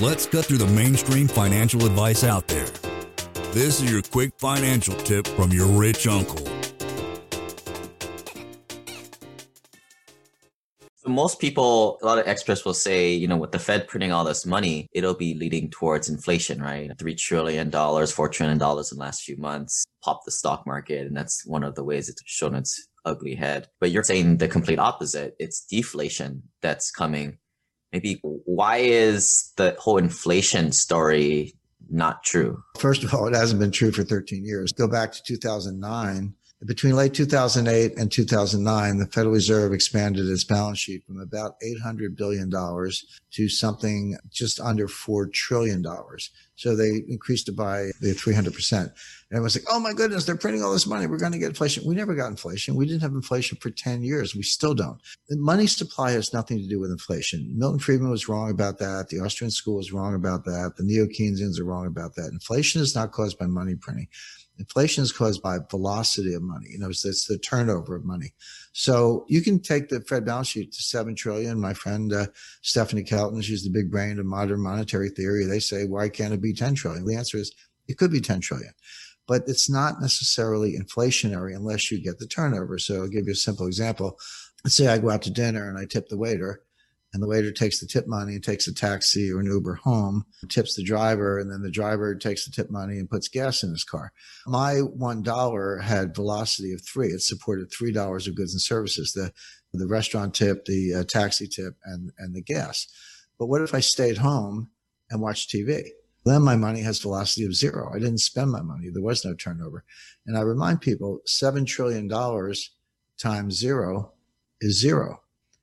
Let's cut through the mainstream financial advice out there. This is your quick financial tip from your rich uncle. Most people, a lot of experts will say, you know, with the Fed printing all this money, it'll be leading towards inflation, right? $3 trillion, $4 trillion in the last few months, pop the stock market. And that's one of the ways it's shown its ugly head. But you're saying the complete opposite. It's deflation that's coming. Maybe why is the whole inflation story not true? First of all, it hasn't been true for 13 years. Go back to 2009 between late 2008 and 2009, the Federal Reserve expanded its balance sheet from about $800 billion to something just under $4 trillion. So they increased it by the 300%. And it was like, oh my goodness, they're printing all this money. We're going to get inflation. We never got inflation. We didn't have inflation for 10 years. We still don't. The money supply has nothing to do with inflation. Milton Friedman was wrong about that. The Austrian school was wrong about that. The neo Keynesians are wrong about that. Inflation is not caused by money printing. Inflation is caused by velocity of money. You know, it's, it's, the turnover of money. So you can take the Fed balance sheet to seven trillion. My friend uh, Stephanie Kelton, she's the big brain of modern monetary theory. They say, why can't it be 10 trillion? The answer is it could be 10 trillion, but it's not necessarily inflationary unless you get the turnover. So I'll give you a simple example. Let's say I go out to dinner and I tip the waiter and the waiter takes the tip money and takes a taxi or an Uber home, tips the driver, and then the driver takes the tip money and puts gas in his car. My one dollar had velocity of three. It supported three dollars of goods and services: the the restaurant tip, the uh, taxi tip, and and the gas. But what if I stayed home and watched TV? Then my money has velocity of zero. I didn't spend my money. There was no turnover. And I remind people, seven trillion dollars times zero is zero.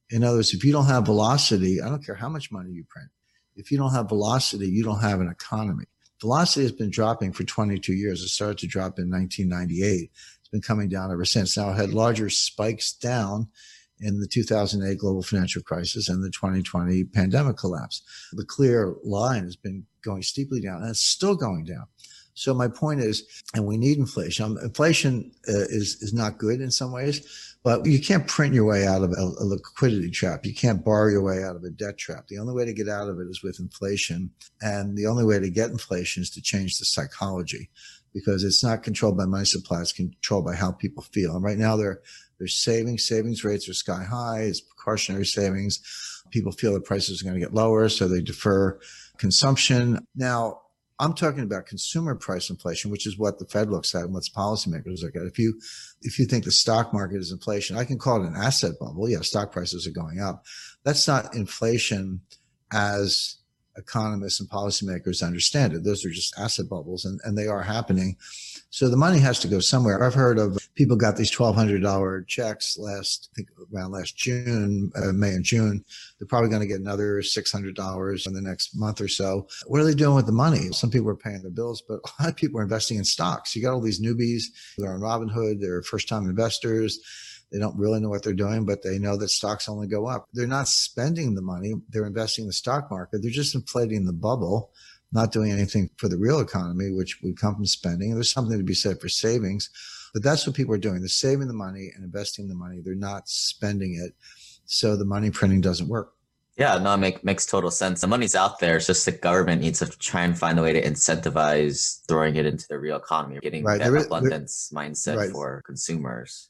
In other words, if you don't have velocity, I don't care how much money you print. If you don't have velocity, you don't have an economy. Velocity has been dropping for 22 years. It started to drop in 1998. It's been coming down ever since. Now it had larger spikes down in the 2008 global financial crisis and the 2020 pandemic collapse. The clear line has been going steeply down and it's still going down. So my point is, and we need inflation. Inflation uh, is is not good in some ways, but you can't print your way out of a, a, liquidity trap. You can't borrow your way out of a debt trap. The only way to get out of it is with inflation, and the only way to get inflation is to change the psychology, because it's not controlled by money supply. It's controlled by how people feel. And right now, they're they're saving. Savings rates are sky high. It's precautionary savings. People feel the prices are going to get lower, so they defer consumption. Now, I'm talking about consumer price inflation, which is what the Fed looks at and what policymakers look at. If you if you think the stock market is inflation, I can call it an asset bubble. Yeah, stock prices are going up. That's not inflation as economists and policymakers understand it. Those are just asset bubbles and, and they are happening. So the money has to go somewhere. I've heard of people got these $1,200 checks last, I think around last June, uh, May and June. They're probably going to get another $600 in the next month or so. What are they doing with the money? Some people are paying their bills, but a lot of people are investing in stocks. You got all these newbies. They're on Robinhood. They're first time investors. They don't really know what they're doing, but they know that stocks only go up. They're not spending the money. They're investing in the stock market. They're just inflating the bubble not doing anything for the real economy, which would come from spending. There's something to be said for savings, but that's what people are doing. They're saving the money and investing the money. They're not spending it. So the money printing doesn't work. Yeah, no, it make, makes total sense. The money's out there. It's just the government needs to try and find a way to incentivize throwing it into the real economy, getting right. that abundance mindset right. for consumers.